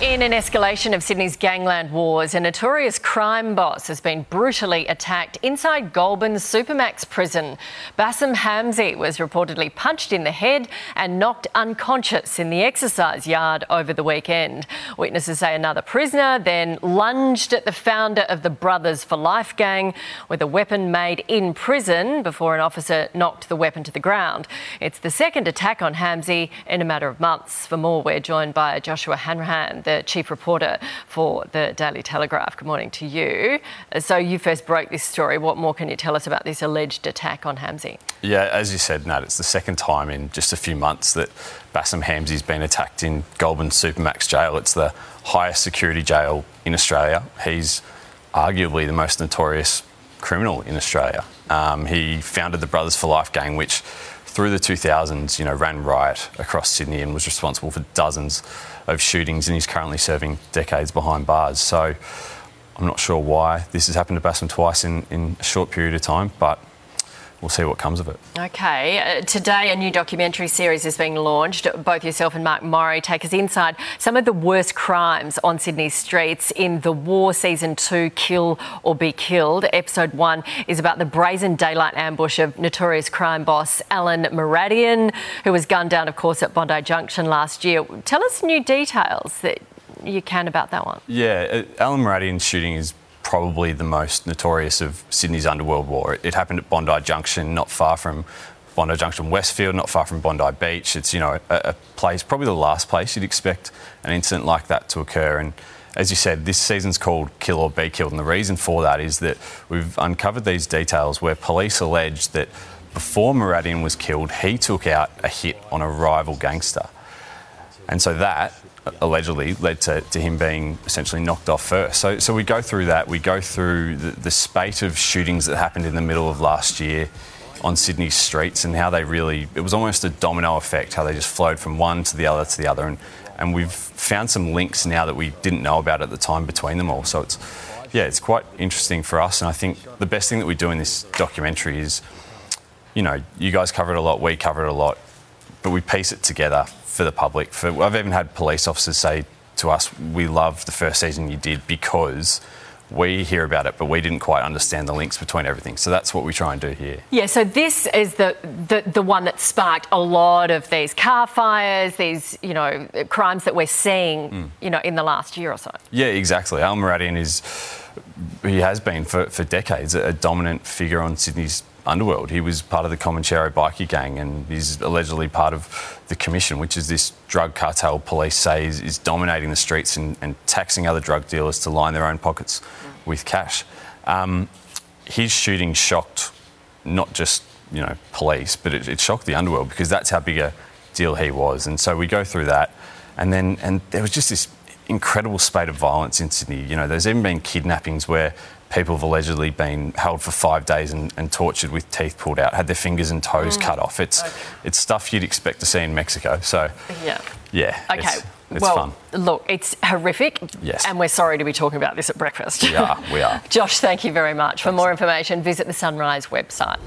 In an escalation of Sydney's gangland wars, a notorious crime boss has been brutally attacked inside Goulburn's Supermax prison. Bassem Hamzy was reportedly punched in the head and knocked unconscious in the exercise yard over the weekend. Witnesses say another prisoner then lunged at the founder of the Brothers for Life gang with a weapon made in prison before an officer knocked the weapon to the ground. It's the second attack on Hamzy in a matter of months. For more, we're joined by Joshua Hanrahan, the chief reporter for the Daily Telegraph. Good morning to you. So, you first broke this story. What more can you tell us about this alleged attack on Hamzy? Yeah, as you said, Nat, it's the second time in just a few months that Bassam Hamzy's been attacked in Goulburn Supermax Jail. It's the highest security jail in Australia. He's arguably the most notorious criminal in Australia. Um, he founded the Brothers for Life gang, which through the 2000s, you know, ran riot across Sydney and was responsible for dozens of shootings, and he's currently serving decades behind bars. So I'm not sure why this has happened to Bassem twice in, in a short period of time, but we'll see what comes of it. Okay. Uh, today, a new documentary series is being launched. Both yourself and Mark Morri take us inside some of the worst crimes on Sydney's streets in The War Season 2 Kill or Be Killed. Episode 1 is about the brazen daylight ambush of notorious crime boss Alen Moradian, who was gunned down, of course, at Bondi Junction last year. Tell us new details that you can about that one. Yeah, uh, Alen Moradian's shooting is probably the most notorious of Sydney's underworld war. It, happened at Bondi Junction, not far from Bondi Junction Westfield, not far from Bondi Beach. It's, you know, a, a, place, probably the last place you'd expect an incident like that to occur. And as you said, this season's called Kill or Be Killed. And the reason for that is that we've uncovered these details where police allege that before Moradian was killed, he took out a hit on a rival gangster. And so that allegedly led to, to him being essentially knocked off first. So, so we go through that. We go through the, the spate of shootings that happened in the middle of last year on Sydney's streets and how they really, it was almost a domino effect, how they just flowed from one to the other to the other. And, and we've found some links now that we didn't know about at the time between them all. So it's, yeah, it's quite interesting for us. And I think the best thing that we do in this documentary is, you know, you guys cover it a lot, we cover it a lot, but we piece it together for the public. For, I've even had police officers say to us, "We love the first season you did because." we hear about it, but we didn't quite understand the links between everything. So that's what we try and do here. Yeah, so this is the, the, the one that sparked a lot of these car fires, these, you know, crimes that we're seeing, mm. you know, in the last year or so. Yeah, exactly. Al Moradian is, he has been for, for decades a dominant figure on Sydney's underworld. He was part of the Comanchero bikie gang and he's allegedly part of the Commission, which is this drug cartel police say is, is dominating the streets and, and, taxing other drug dealers to line their own pockets with cash. Um, his shooting shocked not just you know police, but it, it shocked the underworld because that's how big a deal he was. And so we go through that, and then and there was just this incredible spate of violence in Sydney. You know, there's even been kidnappings where people have allegedly been held for five days and, and tortured with teeth pulled out, had their fingers and toes mm. cut off. It's okay. it's stuff you'd expect to see in Mexico. So yeah, yeah. Okay. It's, it's well, fun. look, it's horrific. Yes. And we're sorry to be talking about this at breakfast. We are. We are. Josh, thank you very much. For more information, visit the Sunrise website.